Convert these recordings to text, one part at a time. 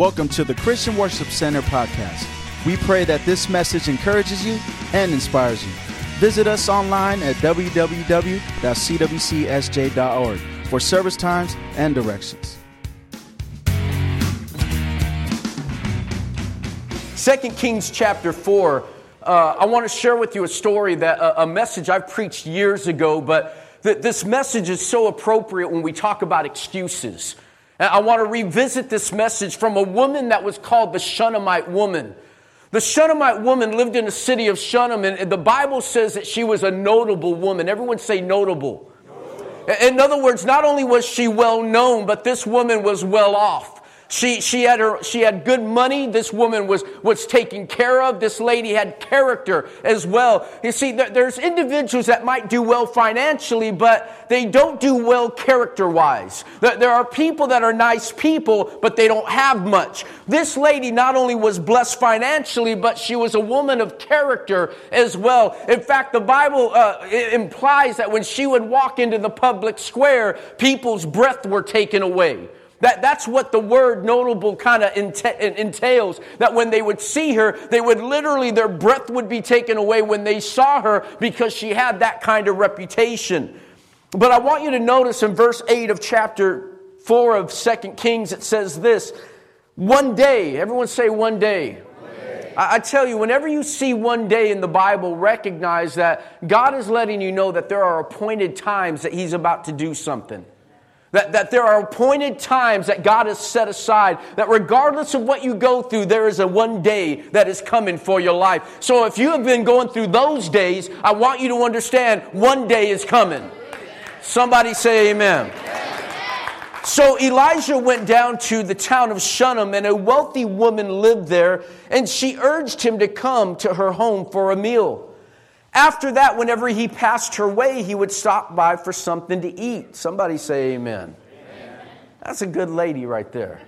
Welcome to the Christian Worship Center podcast. We pray that this message encourages you and inspires you. Visit us online at www.cwcsj.org for service times and directions. 2 Kings chapter 4. Uh, I want to share with you a story that uh, a message I've preached years ago, but th- this message is so appropriate when we talk about excuses. And I want to revisit this message from a woman that was called the Shunammite woman. The Shunammite woman lived in the city of Shunem, and the Bible says that she was a notable woman. Everyone say notable. notable. In other words, not only was she well known, but this woman was well off. She, she, had her, she had good money. This woman was, was taken care of. This lady had character as well. You see, there, there's individuals that might do well financially, but they don't do well character wise. There, there are people that are nice people, but they don't have much. This lady not only was blessed financially, but she was a woman of character as well. In fact, the Bible uh, implies that when she would walk into the public square, people's breath were taken away. That, that's what the word notable kind of entails. That when they would see her, they would literally, their breath would be taken away when they saw her because she had that kind of reputation. But I want you to notice in verse 8 of chapter 4 of Second Kings, it says this One day, everyone say one day. I, I tell you, whenever you see one day in the Bible, recognize that God is letting you know that there are appointed times that He's about to do something. That, that there are appointed times that God has set aside, that regardless of what you go through, there is a one day that is coming for your life. So if you have been going through those days, I want you to understand one day is coming. Somebody say amen. So Elijah went down to the town of Shunem, and a wealthy woman lived there, and she urged him to come to her home for a meal. After that, whenever he passed her way, he would stop by for something to eat. Somebody say amen. amen. That's a good lady right there.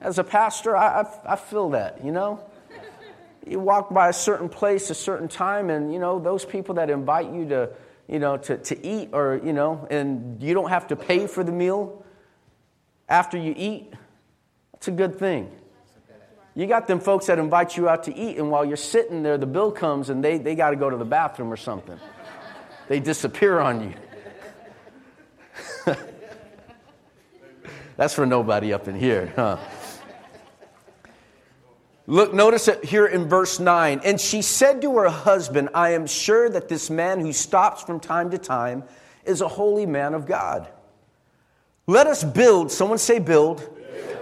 As a pastor, I, I, I feel that, you know? You walk by a certain place, a certain time, and, you know, those people that invite you to, you know, to, to eat or, you know, and you don't have to pay for the meal after you eat, that's a good thing. You got them folks that invite you out to eat, and while you're sitting there, the bill comes and they, they got to go to the bathroom or something. They disappear on you. That's for nobody up in here, huh? Look, notice it here in verse 9. And she said to her husband, I am sure that this man who stops from time to time is a holy man of God. Let us build, someone say build,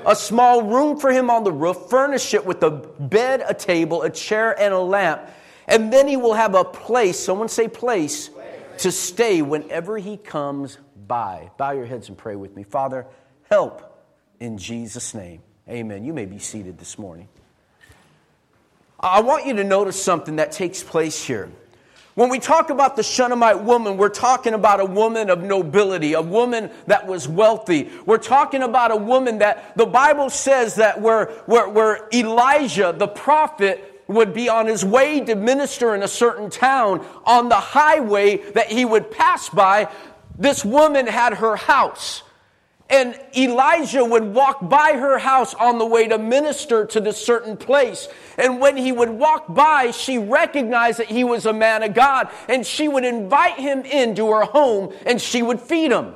a small room for him on the roof, furnish it with a bed, a table, a chair, and a lamp. And then he will have a place, someone say place, to stay whenever he comes by. Bow your heads and pray with me. Father, help in Jesus' name. Amen. You may be seated this morning. I want you to notice something that takes place here. When we talk about the Shunammite woman, we're talking about a woman of nobility, a woman that was wealthy. We're talking about a woman that the Bible says that where, where, where Elijah, the prophet, would be on his way to minister in a certain town, on the highway that he would pass by, this woman had her house. And Elijah would walk by her house on the way to minister to this certain place. And when he would walk by, she recognized that he was a man of God. And she would invite him into her home and she would feed him.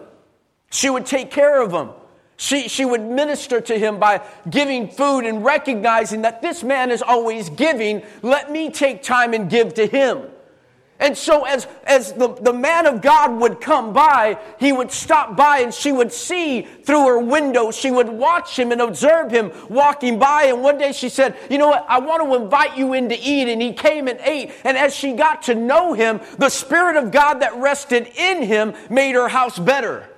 She would take care of him. She, she would minister to him by giving food and recognizing that this man is always giving. Let me take time and give to him. And so, as, as the, the man of God would come by, he would stop by and she would see through her window. She would watch him and observe him walking by. And one day she said, You know what? I want to invite you in to eat. And he came and ate. And as she got to know him, the Spirit of God that rested in him made her house better.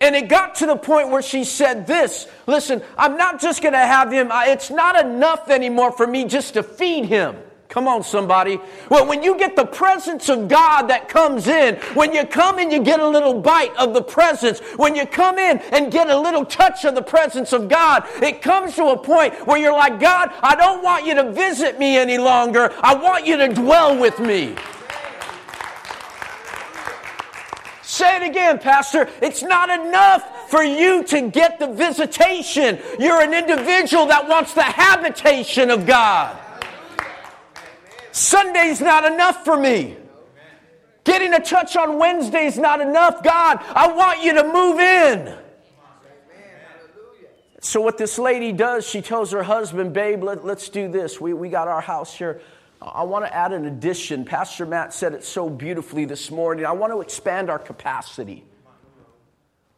And it got to the point where she said this Listen, I'm not just going to have him, it's not enough anymore for me just to feed him. Come on, somebody. Well, when you get the presence of God that comes in, when you come and you get a little bite of the presence, when you come in and get a little touch of the presence of God, it comes to a point where you're like, God, I don't want you to visit me any longer. I want you to dwell with me. Say it again, Pastor. It's not enough for you to get the visitation. You're an individual that wants the habitation of God. Sunday's not enough for me. Getting a touch on Wednesday is not enough. God, I want you to move in. So, what this lady does, she tells her husband, Babe, let, us do this. We, we got our house here. I want to add an addition. Pastor Matt said it so beautifully this morning. I want to expand our capacity.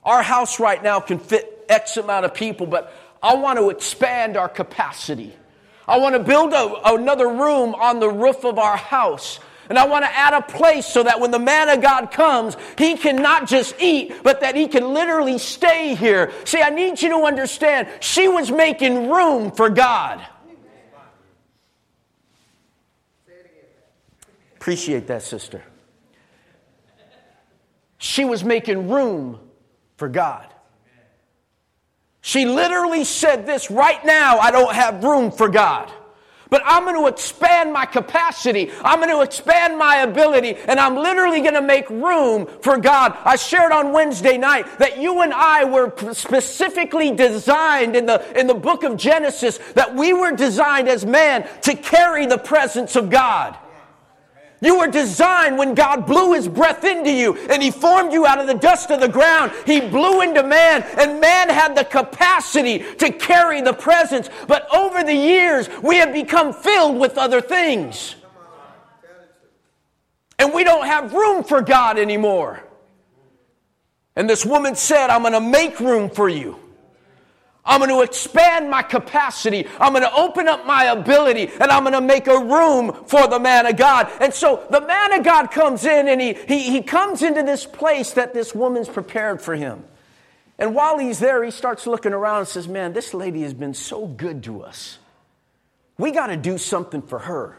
Our house right now can fit X amount of people, but I want to expand our capacity. I want to build a, another room on the roof of our house. And I want to add a place so that when the man of God comes, he can not just eat, but that he can literally stay here. See, I need you to understand, she was making room for God. Appreciate that, sister. She was making room for God. She literally said this right now I don't have room for God. But I'm going to expand my capacity. I'm going to expand my ability, and I'm literally going to make room for God. I shared on Wednesday night that you and I were specifically designed in the, in the book of Genesis, that we were designed as man to carry the presence of God. You were designed when God blew his breath into you and he formed you out of the dust of the ground. He blew into man and man had the capacity to carry the presence. But over the years, we have become filled with other things. And we don't have room for God anymore. And this woman said, I'm going to make room for you. I'm going to expand my capacity. I'm going to open up my ability and I'm going to make a room for the man of God. And so the man of God comes in and he, he, he comes into this place that this woman's prepared for him. And while he's there, he starts looking around and says, Man, this lady has been so good to us. We got to do something for her.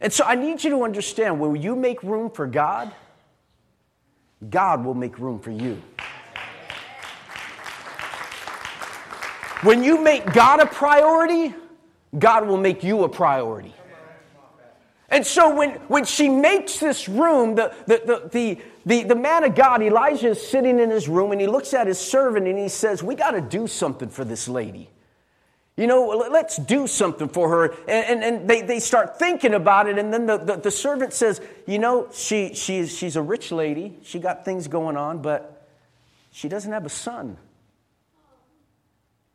And so I need you to understand when you make room for God, God will make room for you. When you make God a priority, God will make you a priority. And so when, when she makes this room, the, the, the, the, the, man of God, Elijah, is sitting in his room and he looks at his servant and he says, We got to do something for this lady. You know, let's do something for her. And, and, and, they, they start thinking about it. And then the, the, the servant says, You know, she, she's, she's a rich lady. She got things going on, but she doesn't have a son.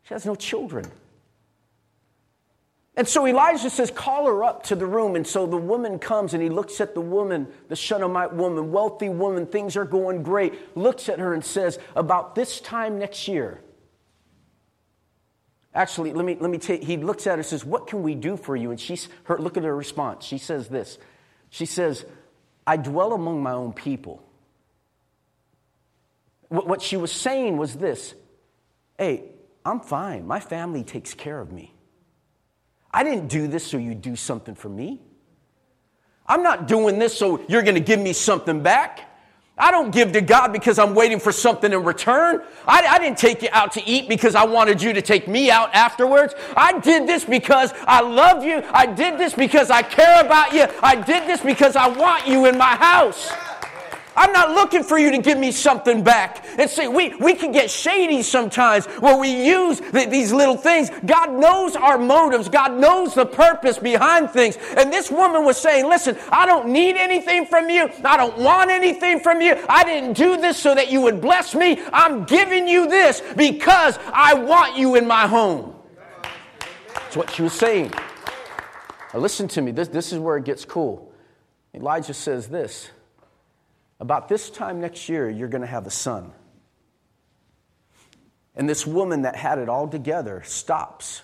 She has no children. And so Elijah says, Call her up to the room. And so the woman comes and he looks at the woman, the Shunammite woman, wealthy woman, things are going great, looks at her and says, About this time next year, actually, let me, let me take, he looks at her and says, What can we do for you? And she's, her, look at her response. She says this She says, I dwell among my own people. What, what she was saying was this Hey, I'm fine. My family takes care of me. I didn't do this so you do something for me. I'm not doing this so you're going to give me something back. I don't give to God because I'm waiting for something in return. I, I, didn't take you out to eat because I wanted you to take me out afterwards. I did this because I love you. I did this because I care about you. I did this because I want you in my house. I'm not looking for you to give me something back. And see, we, we can get shady sometimes where we use the, these little things. God knows our motives. God knows the purpose behind things. And this woman was saying, listen, I don't need anything from you. I don't want anything from you. I didn't do this so that you would bless me. I'm giving you this because I want you in my home. That's what she was saying. Now listen to me. This, this is where it gets cool. Elijah says this. About this time next year, you're going to have a son. And this woman that had it all together stops.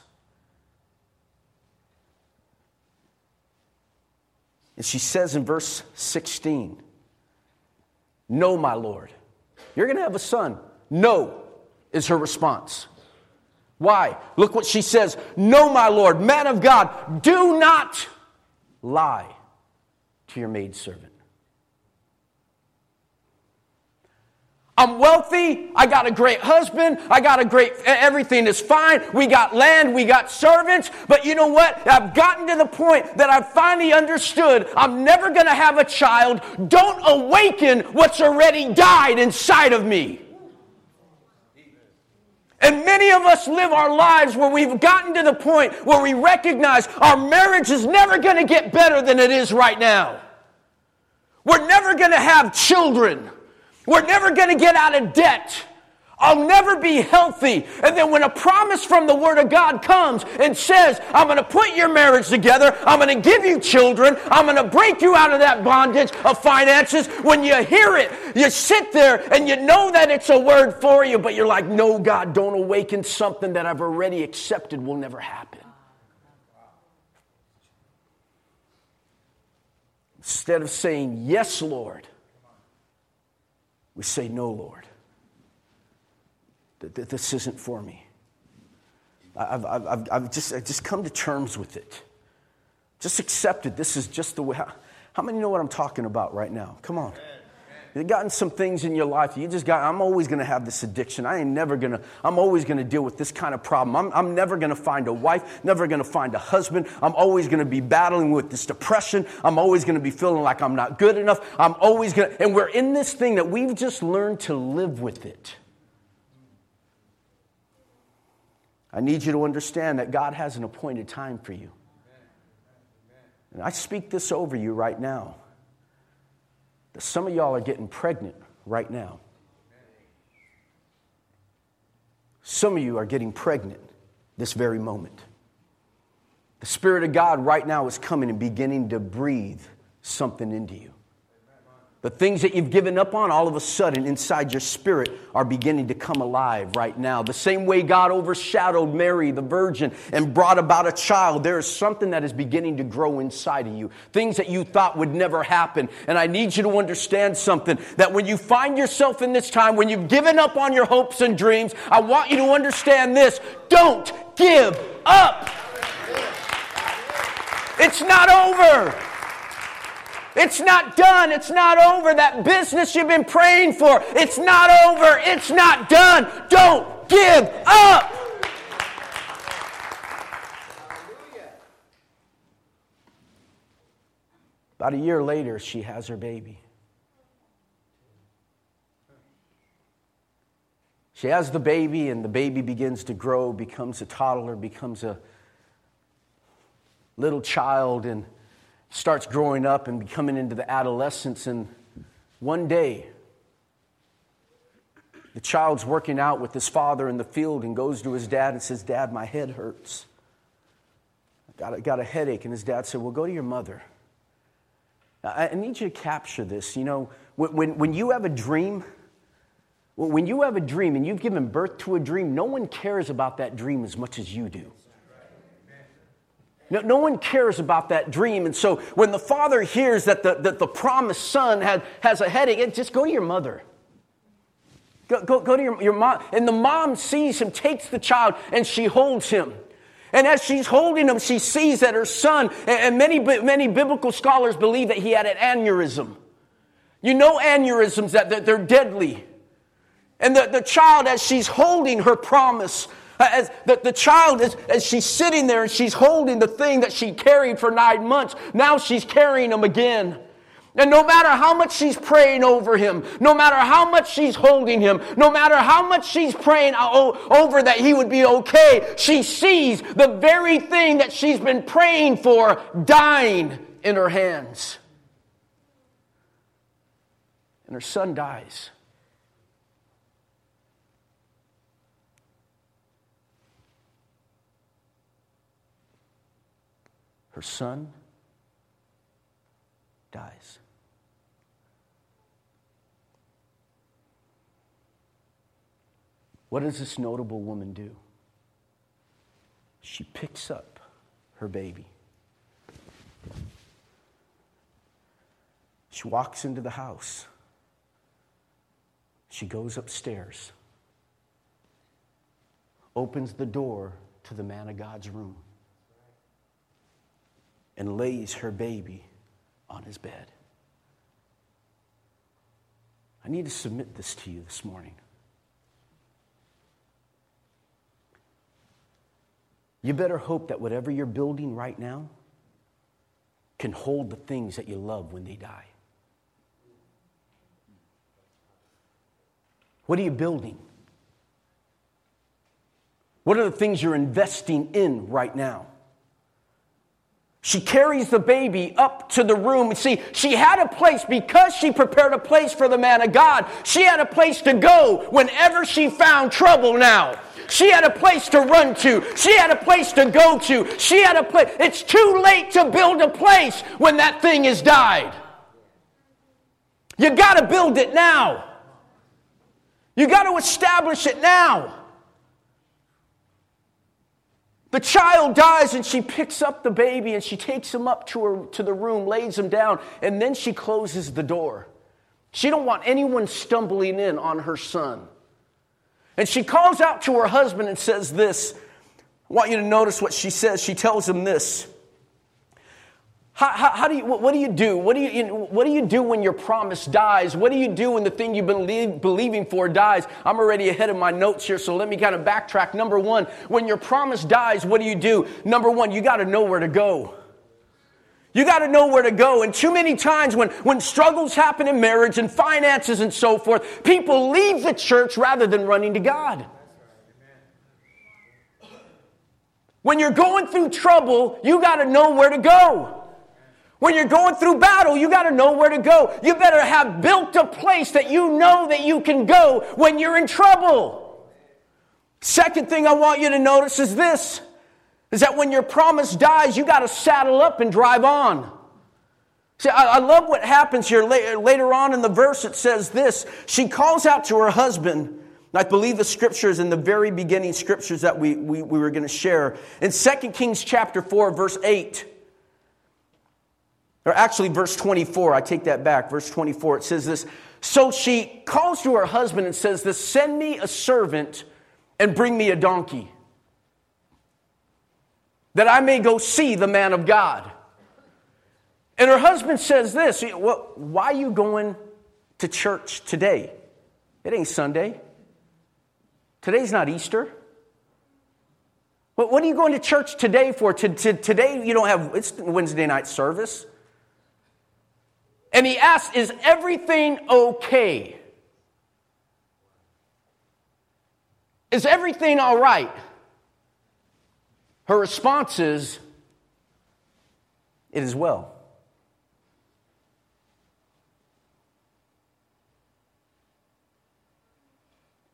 And she says in verse 16, No, my Lord. You're going to have a son. No, is her response. Why? Look what she says. No, my Lord, man of God, do not lie to your maidservant. I'm wealthy. I got a great husband. I got a great, everything is fine. We got land. We got servants. But you know what? I've gotten to the point that I've finally understood I'm never going to have a child. Don't awaken what's already died inside of me. And many of us live our lives where we've gotten to the point where we recognize our marriage is never going to get better than it is right now. We're never going to have children. We're never going to get out of debt. I'll never be healthy. And then when a promise from the Word of God comes and says, I'm going to put your marriage together, I'm going to give you children, I'm going to break you out of that bondage of finances, when you hear it, you sit there and you know that it's a word for you, but you're like, no, God, don't awaken something that I've already accepted will never happen. Instead of saying, Yes, Lord, we say, No, Lord. This isn't for me. I've, I've, I've just, I've just come to terms with it. Just accept it. This is just the way. How, how many know what I'm talking about right now? Come on. You've gotten some things in your life. You just got, I'm always going to have this addiction. I ain't never going to, I'm always going to deal with this kind of problem. I'm, I'm never going to find a wife, never going to find a husband. I'm always going to be battling with this depression. I'm always going to be feeling like I'm not good enough. I'm always going to, and we're in this thing that we've just learned to live with it. I need you to understand that God has an appointed time for you. And I speak this over you right now that some of y'all are getting pregnant right now. Some of you are getting pregnant this very moment. The Spirit of God right now is coming and beginning to breathe something into you. The things that you've given up on, all of a sudden, inside your spirit, are beginning to come alive right now. The same way God overshadowed Mary, the virgin, and brought about a child, there is something that is beginning to grow inside of you. Things that you thought would never happen. And I need you to understand something that when you find yourself in this time, when you've given up on your hopes and dreams, I want you to understand this don't give up. It's not over. It's not done. It's not over. That business you've been praying for, it's not over. It's not done. Don't give up. About a year later, she has her baby. She has the baby, and the baby begins to grow, becomes a toddler, becomes a little child, and starts growing up and becoming into the adolescence. And one day, the child's working out with his father in the field and goes to his dad and says, Dad, my head hurts. I got a, got a headache. And his dad said, Well, go to your mother. I, I need you to capture this. You know, when, when, when you have a dream, when you have a dream and you've given birth to a dream, no one cares about that dream as much as you do. No, no, one cares about that dream. And so when the father hears that the, that the promised son had, has a headache, just go to your mother. Go, go, go to your, your mom. And the mom sees him, takes the child, and she holds him. And as she's holding him, she sees that her son, and many, many biblical scholars believe that he had an aneurysm. You know aneurysms, that they're deadly. And the, the child, as she's holding her promise, as the, the child, is, as she's sitting there and she's holding the thing that she carried for nine months, now she's carrying him again. And no matter how much she's praying over him, no matter how much she's holding him, no matter how much she's praying over that he would be okay, she sees the very thing that she's been praying for dying in her hands. And her son dies. Her son dies. What does this notable woman do? She picks up her baby. She walks into the house. She goes upstairs, opens the door to the man of God's room and lays her baby on his bed. I need to submit this to you this morning. You better hope that whatever you're building right now can hold the things that you love when they die. What are you building? What are the things you're investing in right now? She carries the baby up to the room. See, she had a place because she prepared a place for the man of God. She had a place to go whenever she found trouble now. She had a place to run to. She had a place to go to. She had a place. It's too late to build a place when that thing has died. You got to build it now. You got to establish it now. The child dies and she picks up the baby and she takes him up to her to the room, lays him down, and then she closes the door. She don't want anyone stumbling in on her son. And she calls out to her husband and says this. I want you to notice what she says. She tells him this. How, how, how, do you, what, do you do? What do you, what do you do when your promise dies? What do you do when the thing you've been believing for dies? I'm already ahead of my notes here, so let me kind of backtrack. Number one, when your promise dies, what do you do? Number one, you got to know where to go. You got to know where to go. And too many times when, when struggles happen in marriage and finances and so forth, people leave the church rather than running to God. When you're going through trouble, you got to know where to go. When you're going through battle, you got to know where to go. You better have built a place that you know that you can go when you're in trouble. Second thing I want you to notice is this is that when your promise dies, you got to saddle up and drive on. See, I, I love what happens here. Later on in the verse, it says this She calls out to her husband. I believe the scriptures in the very beginning scriptures that we, we, we were going to share. In 2 Kings chapter 4, verse 8, or actually, verse 24, I take that back. Verse 24, it says this So she calls to her husband and says this Send me a servant and bring me a donkey, that I may go see the man of God. And her husband says this well, Why are you going to church today? It ain't Sunday. Today's not Easter. But what are you going to church today for? Today you don't have, it's Wednesday night service. And he asks, Is everything okay? Is everything all right? Her response is, It is well.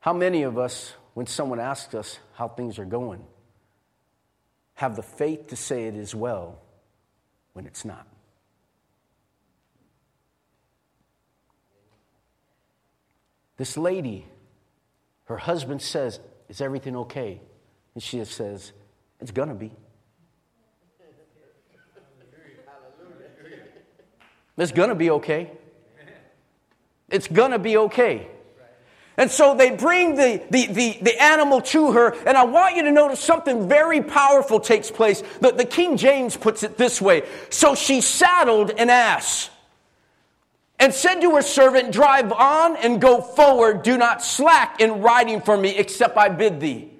How many of us, when someone asks us how things are going, have the faith to say it is well when it's not? This lady, her husband says, Is everything okay? And she just says, It's gonna be. It's gonna be okay. It's gonna be okay. And so they bring the, the, the, the, animal to her, and I want you to notice something very powerful takes place. The, the King James puts it this way So she saddled an ass and said to her servant, Drive on and go forward. Do not slack in riding for me, except I bid thee.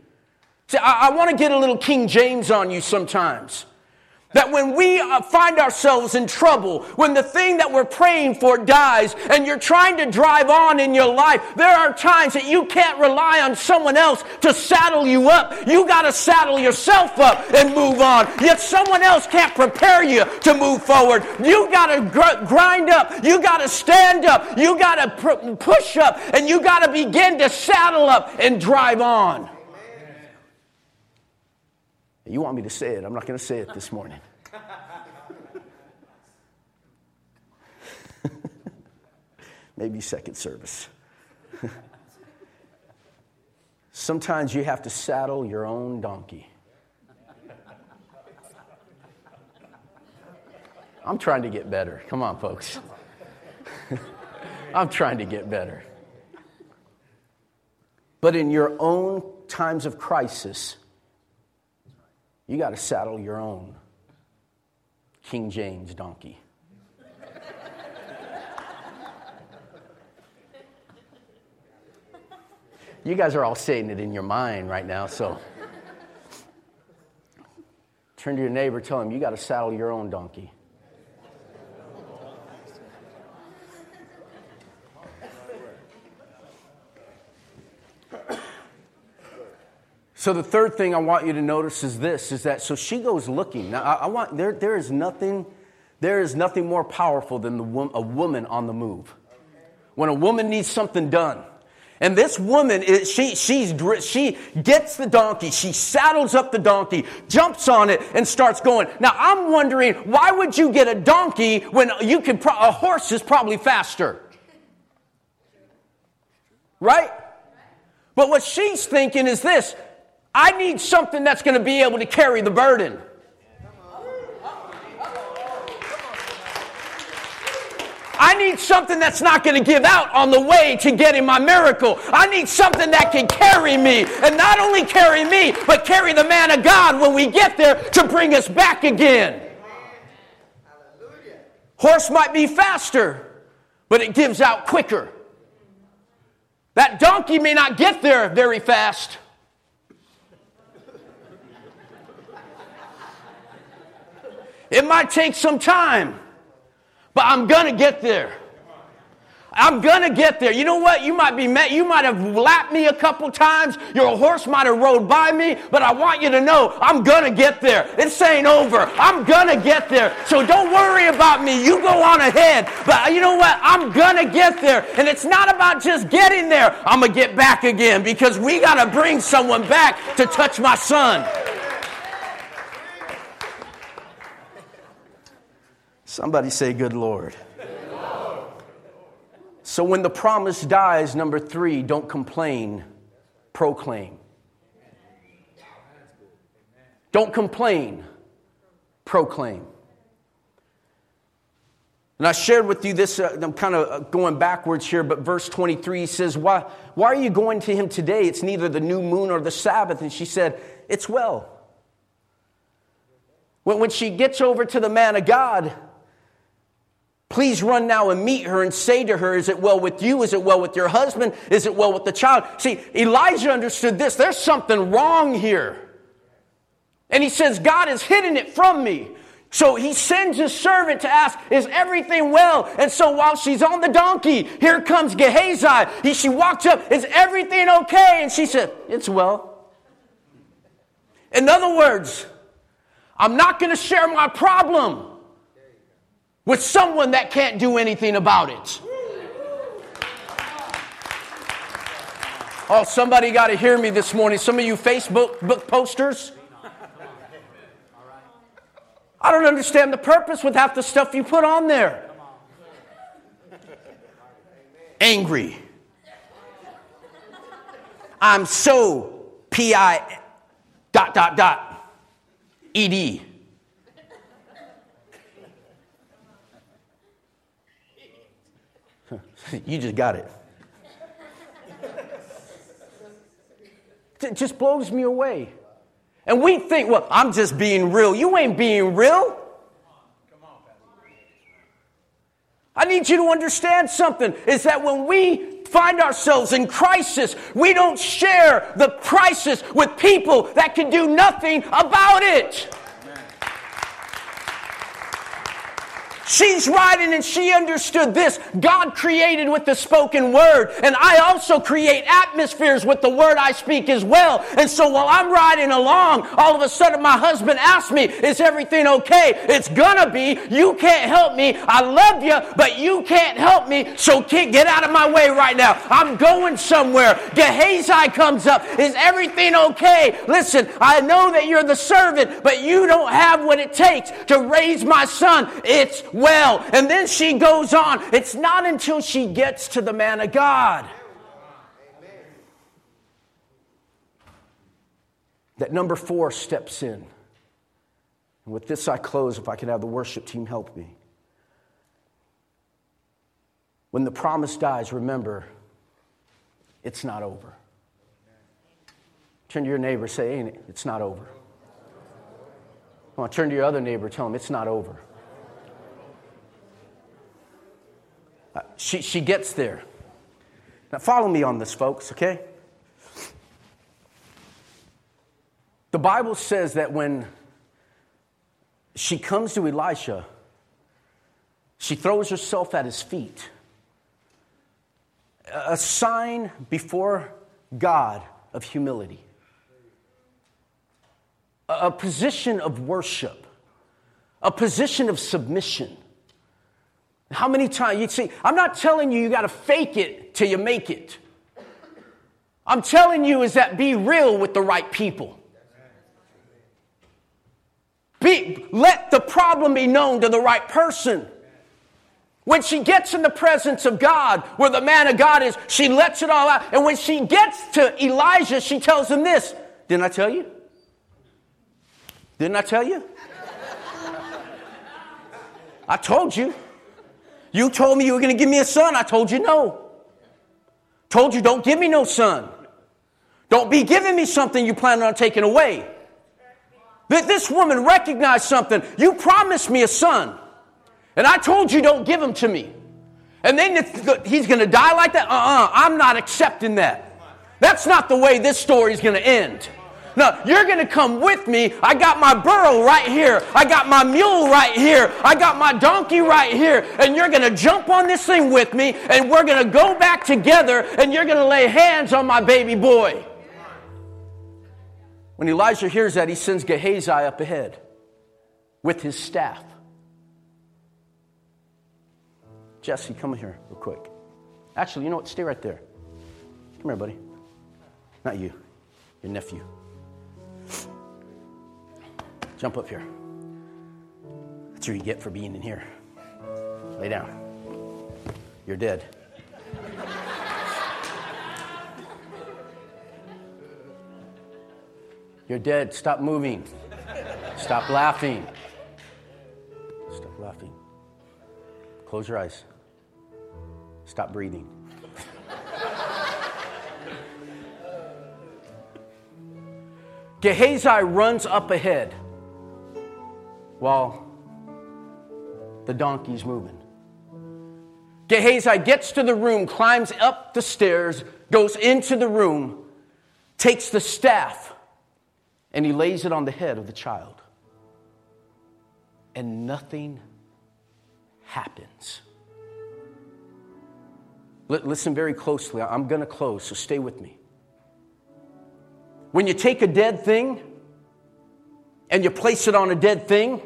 See, I, I want to get a little King James on you sometimes. That when we uh, find ourselves in trouble, when the thing that we're praying for dies, and you're trying to drive on in your life, there are times that you can't rely on someone else to saddle you up. You got to saddle yourself up and move on. Yet someone else can't prepare you to move forward. You got to gr- grind up. You got to stand up. You got to pr- push up, and you got to begin to saddle up and drive on. You want me to say it? I'm not going to say it this morning. Maybe second service. Sometimes you have to saddle your own donkey. I'm trying to get better. Come on, folks. I'm trying to get better. But in your own times of crisis, you got to saddle your own King James donkey. you guys are all saying it in your mind right now, so turn to your neighbor, tell him, You got to saddle your own donkey. So the third thing I want you to notice is this: is that so she goes looking. Now I, I want there there is nothing there is nothing more powerful than the, a woman on the move. When a woman needs something done, and this woman, is, she, she's, she gets the donkey, she saddles up the donkey, jumps on it, and starts going. Now, I'm wondering, why would you get a donkey when you can, pro- a horse is probably faster? Right? But what she's thinking is this I need something that's going to be able to carry the burden. I need something that's not going to give out on the way to getting my miracle. I need something that can carry me, and not only carry me, but carry the man of God when we get there to bring us back again. Horse might be faster, but it gives out quicker. That donkey may not get there very fast. It might take some time, but I'm going to get there. I'm gonna get there. You know what? You might be met, you might have lapped me a couple times, your horse might have rode by me, but I want you to know I'm gonna get there. This ain't over. I'm gonna get there. So don't worry about me. You go on ahead. But uh, you know what? I'm gonna get there. And it's not about just getting there. I'm gonna get back again because we gotta bring someone back to touch my son. Somebody say, Good Lord. So when the promise dies, number three, don't complain, proclaim. Don't complain, proclaim. And I shared with you this, uh, I'm kind of uh, going backwards here, but verse 23 says, why, why are you going to him today? It's neither the new moon or the Sabbath. And she said, It's well. When, when she gets over to the man of God, Please run now and meet her and say to her, Is it well with you? Is it well with your husband? Is it well with the child? See, Elijah understood this. There's something wrong here. And he says, God has hidden it from me. So he sends his servant to ask, Is everything well? And so while she's on the donkey, here comes Gehazi. He, she walks up, Is everything okay? And she said, It's well. In other words, I'm not going to share my problem with someone that can't do anything about it. Oh, somebody got to hear me this morning. Some of you Facebook book posters. I don't understand the purpose with half the stuff you put on there. Angry. I'm so P-I dot dot dot ed. you just got it. it just blows me away. And we think, well, I'm just being real. You ain't being real. I need you to understand something is that when we find ourselves in crisis, we don't share the crisis with people that can do nothing about it. She's writing and she understood this. God created with the spoken word, and I also create atmospheres with the word I speak as well. And so while I'm riding along, all of a sudden my husband asks me, Is everything okay? It's gonna be. You can't help me. I love you, but you can't help me. So get out of my way right now. I'm going somewhere. Gehazi comes up. Is everything okay? Listen, I know that you're the servant, but you don't have what it takes to raise my son. It's well. And then she goes on. It's not until she gets to the man of God that number four steps in. And with this, I close. If I could have the worship team help me. When the promise dies, remember, it's not over. Turn to your neighbor, say, Ain't it? It's not over. Come on, turn to your other neighbor, tell him it's not over. she, she gets there. Now, follow me on this, folks, okay? The Bible says that when she comes to Elisha, she throws herself at his feet. A sign before God of humility, a position of worship, a position of submission. How many times you see, I'm not telling you you got to fake it till you make it. I'm telling you is that be real with the right people. Be, let the problem be known to the right person. When she gets in the presence of God, where the man of God is, she lets it all out. And when she gets to Elijah, she tells him this Didn't I tell you? Didn't I tell you? I told you. You told me you were going to give me a son. I told you no. Told you don't give me no son. Don't be giving me something you plan on taking away. But this woman recognized something. You promised me a son. And I told you don't give him to me. And then he's going to die like that? Uh uh-uh, uh, i am not accepting that. That's not the way this story is going to end. No, you're going to come with me. I got my burro right here. I got my mule right here. I got my donkey right here. And you're going to jump on this thing with me, and we're going to go back together, and you're going to lay hands on my baby boy. When Elijah hears that, he sends Gehazi up ahead with his staff. Jesse, come here real quick. Actually, you know what? Stay right there. Come here, buddy. Not you, your nephew. Jump up here. That's what you get for being in here. Lay down. You're dead. You're dead. Stop moving. Stop laughing. Stop laughing. Close your eyes. Stop breathing. Gehazi runs up ahead while the donkey's moving. Gehazi gets to the room, climbs up the stairs, goes into the room, takes the staff, and he lays it on the head of the child. And nothing happens. Listen very closely. I'm going to close, so stay with me. When you take a dead thing and you place it on a dead thing,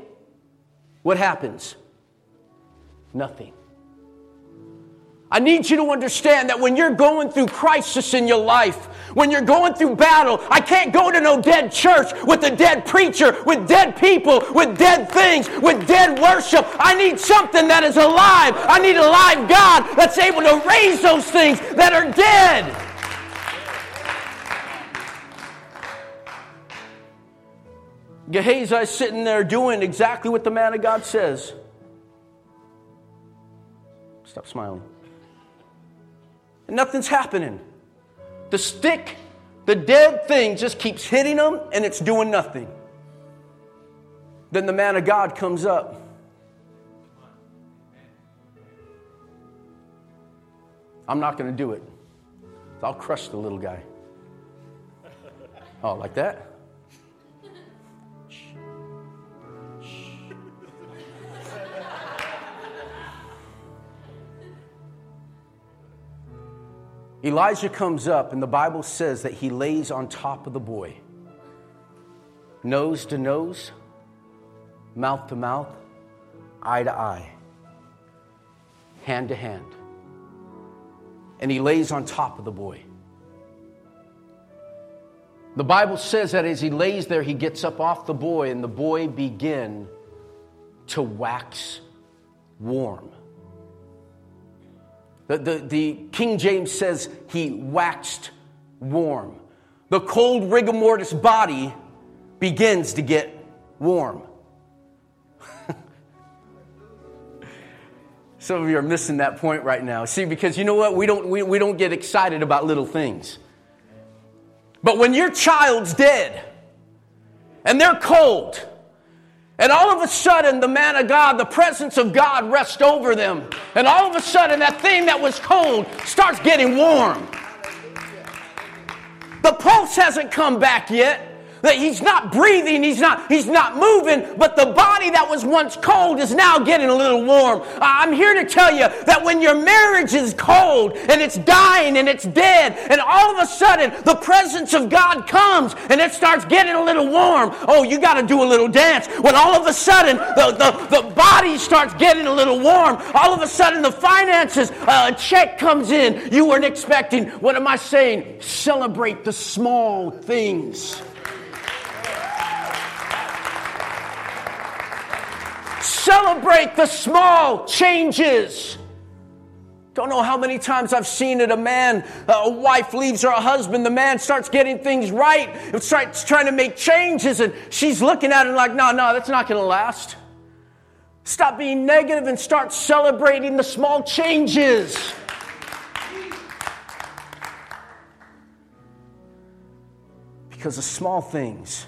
what happens? Nothing. I need you to understand that when you're going through crisis in your life, when you're going through battle, I can't go to no dead church with a dead preacher, with dead people, with dead things, with dead worship. I need something that is alive. I need a live God that's able to raise those things that are dead. Gehazi is sitting there doing exactly what the man of God says. Stop smiling. And nothing's happening. The stick, the dead thing, just keeps hitting him and it's doing nothing. Then the man of God comes up. I'm not going to do it. I'll crush the little guy. Oh, like that? Elijah comes up, and the Bible says that he lays on top of the boy, nose to nose, mouth to mouth, eye to eye, hand to hand. And he lays on top of the boy. The Bible says that as he lays there, he gets up off the boy, and the boy begin to wax warm. The, the, the, King James says he waxed warm. The cold rigor mortis body begins to get warm. Some of you are missing that point right now. See, because you know what? We don't, we, we don't get excited about little things. But when your child's dead and they're cold, and all of a sudden, the man of God, the presence of God rests over them. And all of a sudden, that thing that was cold starts getting warm. The pulse hasn't come back yet. That he's not breathing, he's not, he's not moving, but the body that was once cold is now getting a little warm. I'm here to tell you that when your marriage is cold and it's dying and it's dead, and all of a sudden the presence of God comes and it starts getting a little warm, oh, you got to do a little dance. When all of a sudden the, the, the body starts getting a little warm, all of a sudden the finances, uh, a check comes in you weren't expecting. What am I saying? Celebrate the small things. Celebrate the small changes. Don't know how many times I've seen it. A man, a wife leaves her husband. The man starts getting things right, starts trying to make changes, and she's looking at him like, no, no, that's not going to last. Stop being negative and start celebrating the small changes. Because of small things,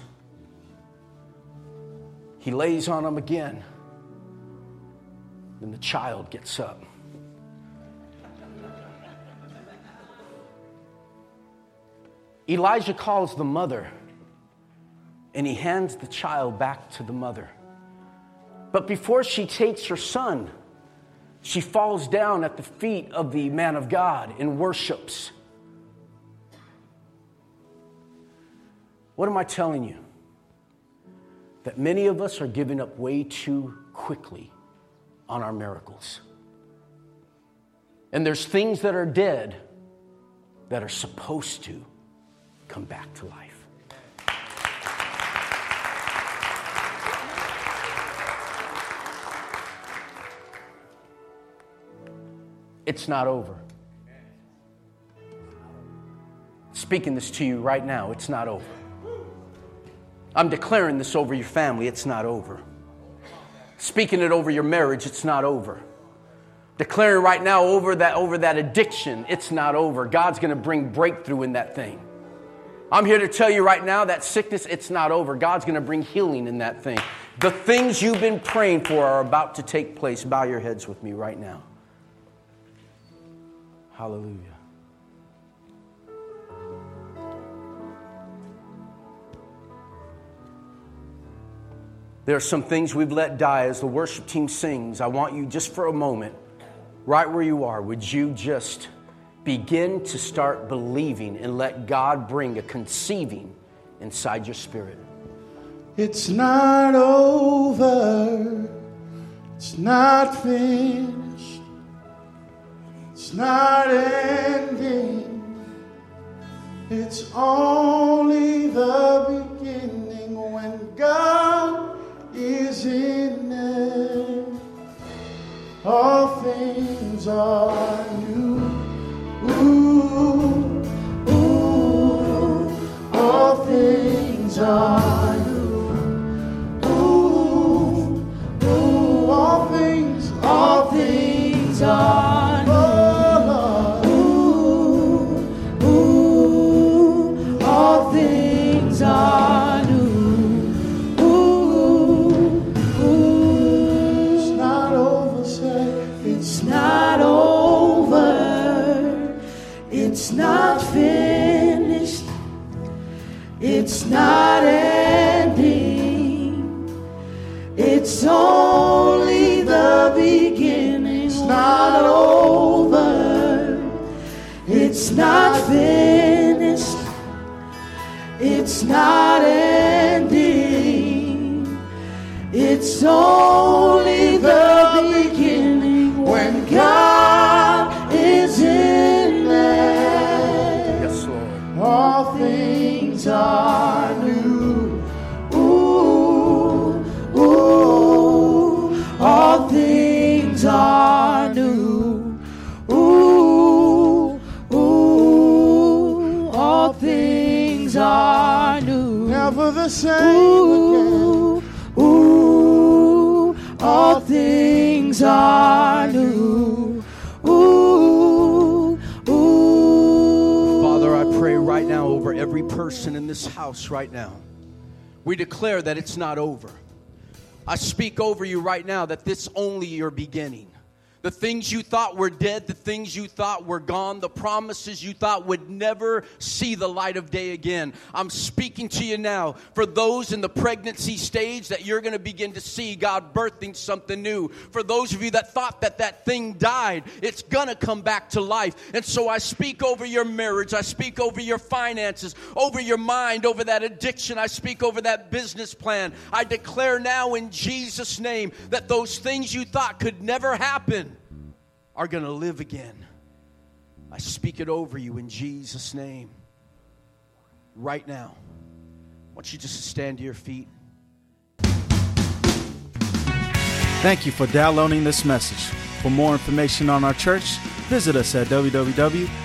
he lays on them again. Then the child gets up. Elijah calls the mother and he hands the child back to the mother. But before she takes her son, she falls down at the feet of the man of God and worships. What am I telling you? That many of us are giving up way too quickly on our miracles. And there's things that are dead that are supposed to come back to life. It's not over. Speaking this to you right now, it's not over. I'm declaring this over your family, it's not over. Speaking it over your marriage, it's not over. Declaring right now over that over that addiction, it's not over. God's going to bring breakthrough in that thing. I'm here to tell you right now that sickness, it's not over. God's going to bring healing in that thing. The things you've been praying for are about to take place. Bow your heads with me right now. Hallelujah. There are some things we've let die as the worship team sings. I want you just for a moment, right where you are, would you just begin to start believing and let God bring a conceiving inside your spirit? It's not over. It's not finished. It's not ending. It's only the beginning when God is in it. All things are new. Ooh, ooh, all things are new. Ooh, ooh, all things, all things are It's not finished. It's not ending. It's only the beginning. It's not over. It's not finished. It's not ending. It's only the beginning when God Same again. Ooh, all things are new. Ooh, ooh. Father, I pray right now over every person in this house right now. We declare that it's not over. I speak over you right now that this only your beginning. The things you thought were dead, the things you thought were gone, the promises you thought would never see the light of day again. I'm speaking to you now for those in the pregnancy stage that you're going to begin to see God birthing something new. For those of you that thought that that thing died, it's going to come back to life. And so I speak over your marriage, I speak over your finances, over your mind, over that addiction, I speak over that business plan. I declare now in Jesus' name that those things you thought could never happen are going to live again. I speak it over you in Jesus' name right now. I want you just to stand to your feet. Thank you for downloading this message. For more information on our church, visit us at www.cwcsj.org.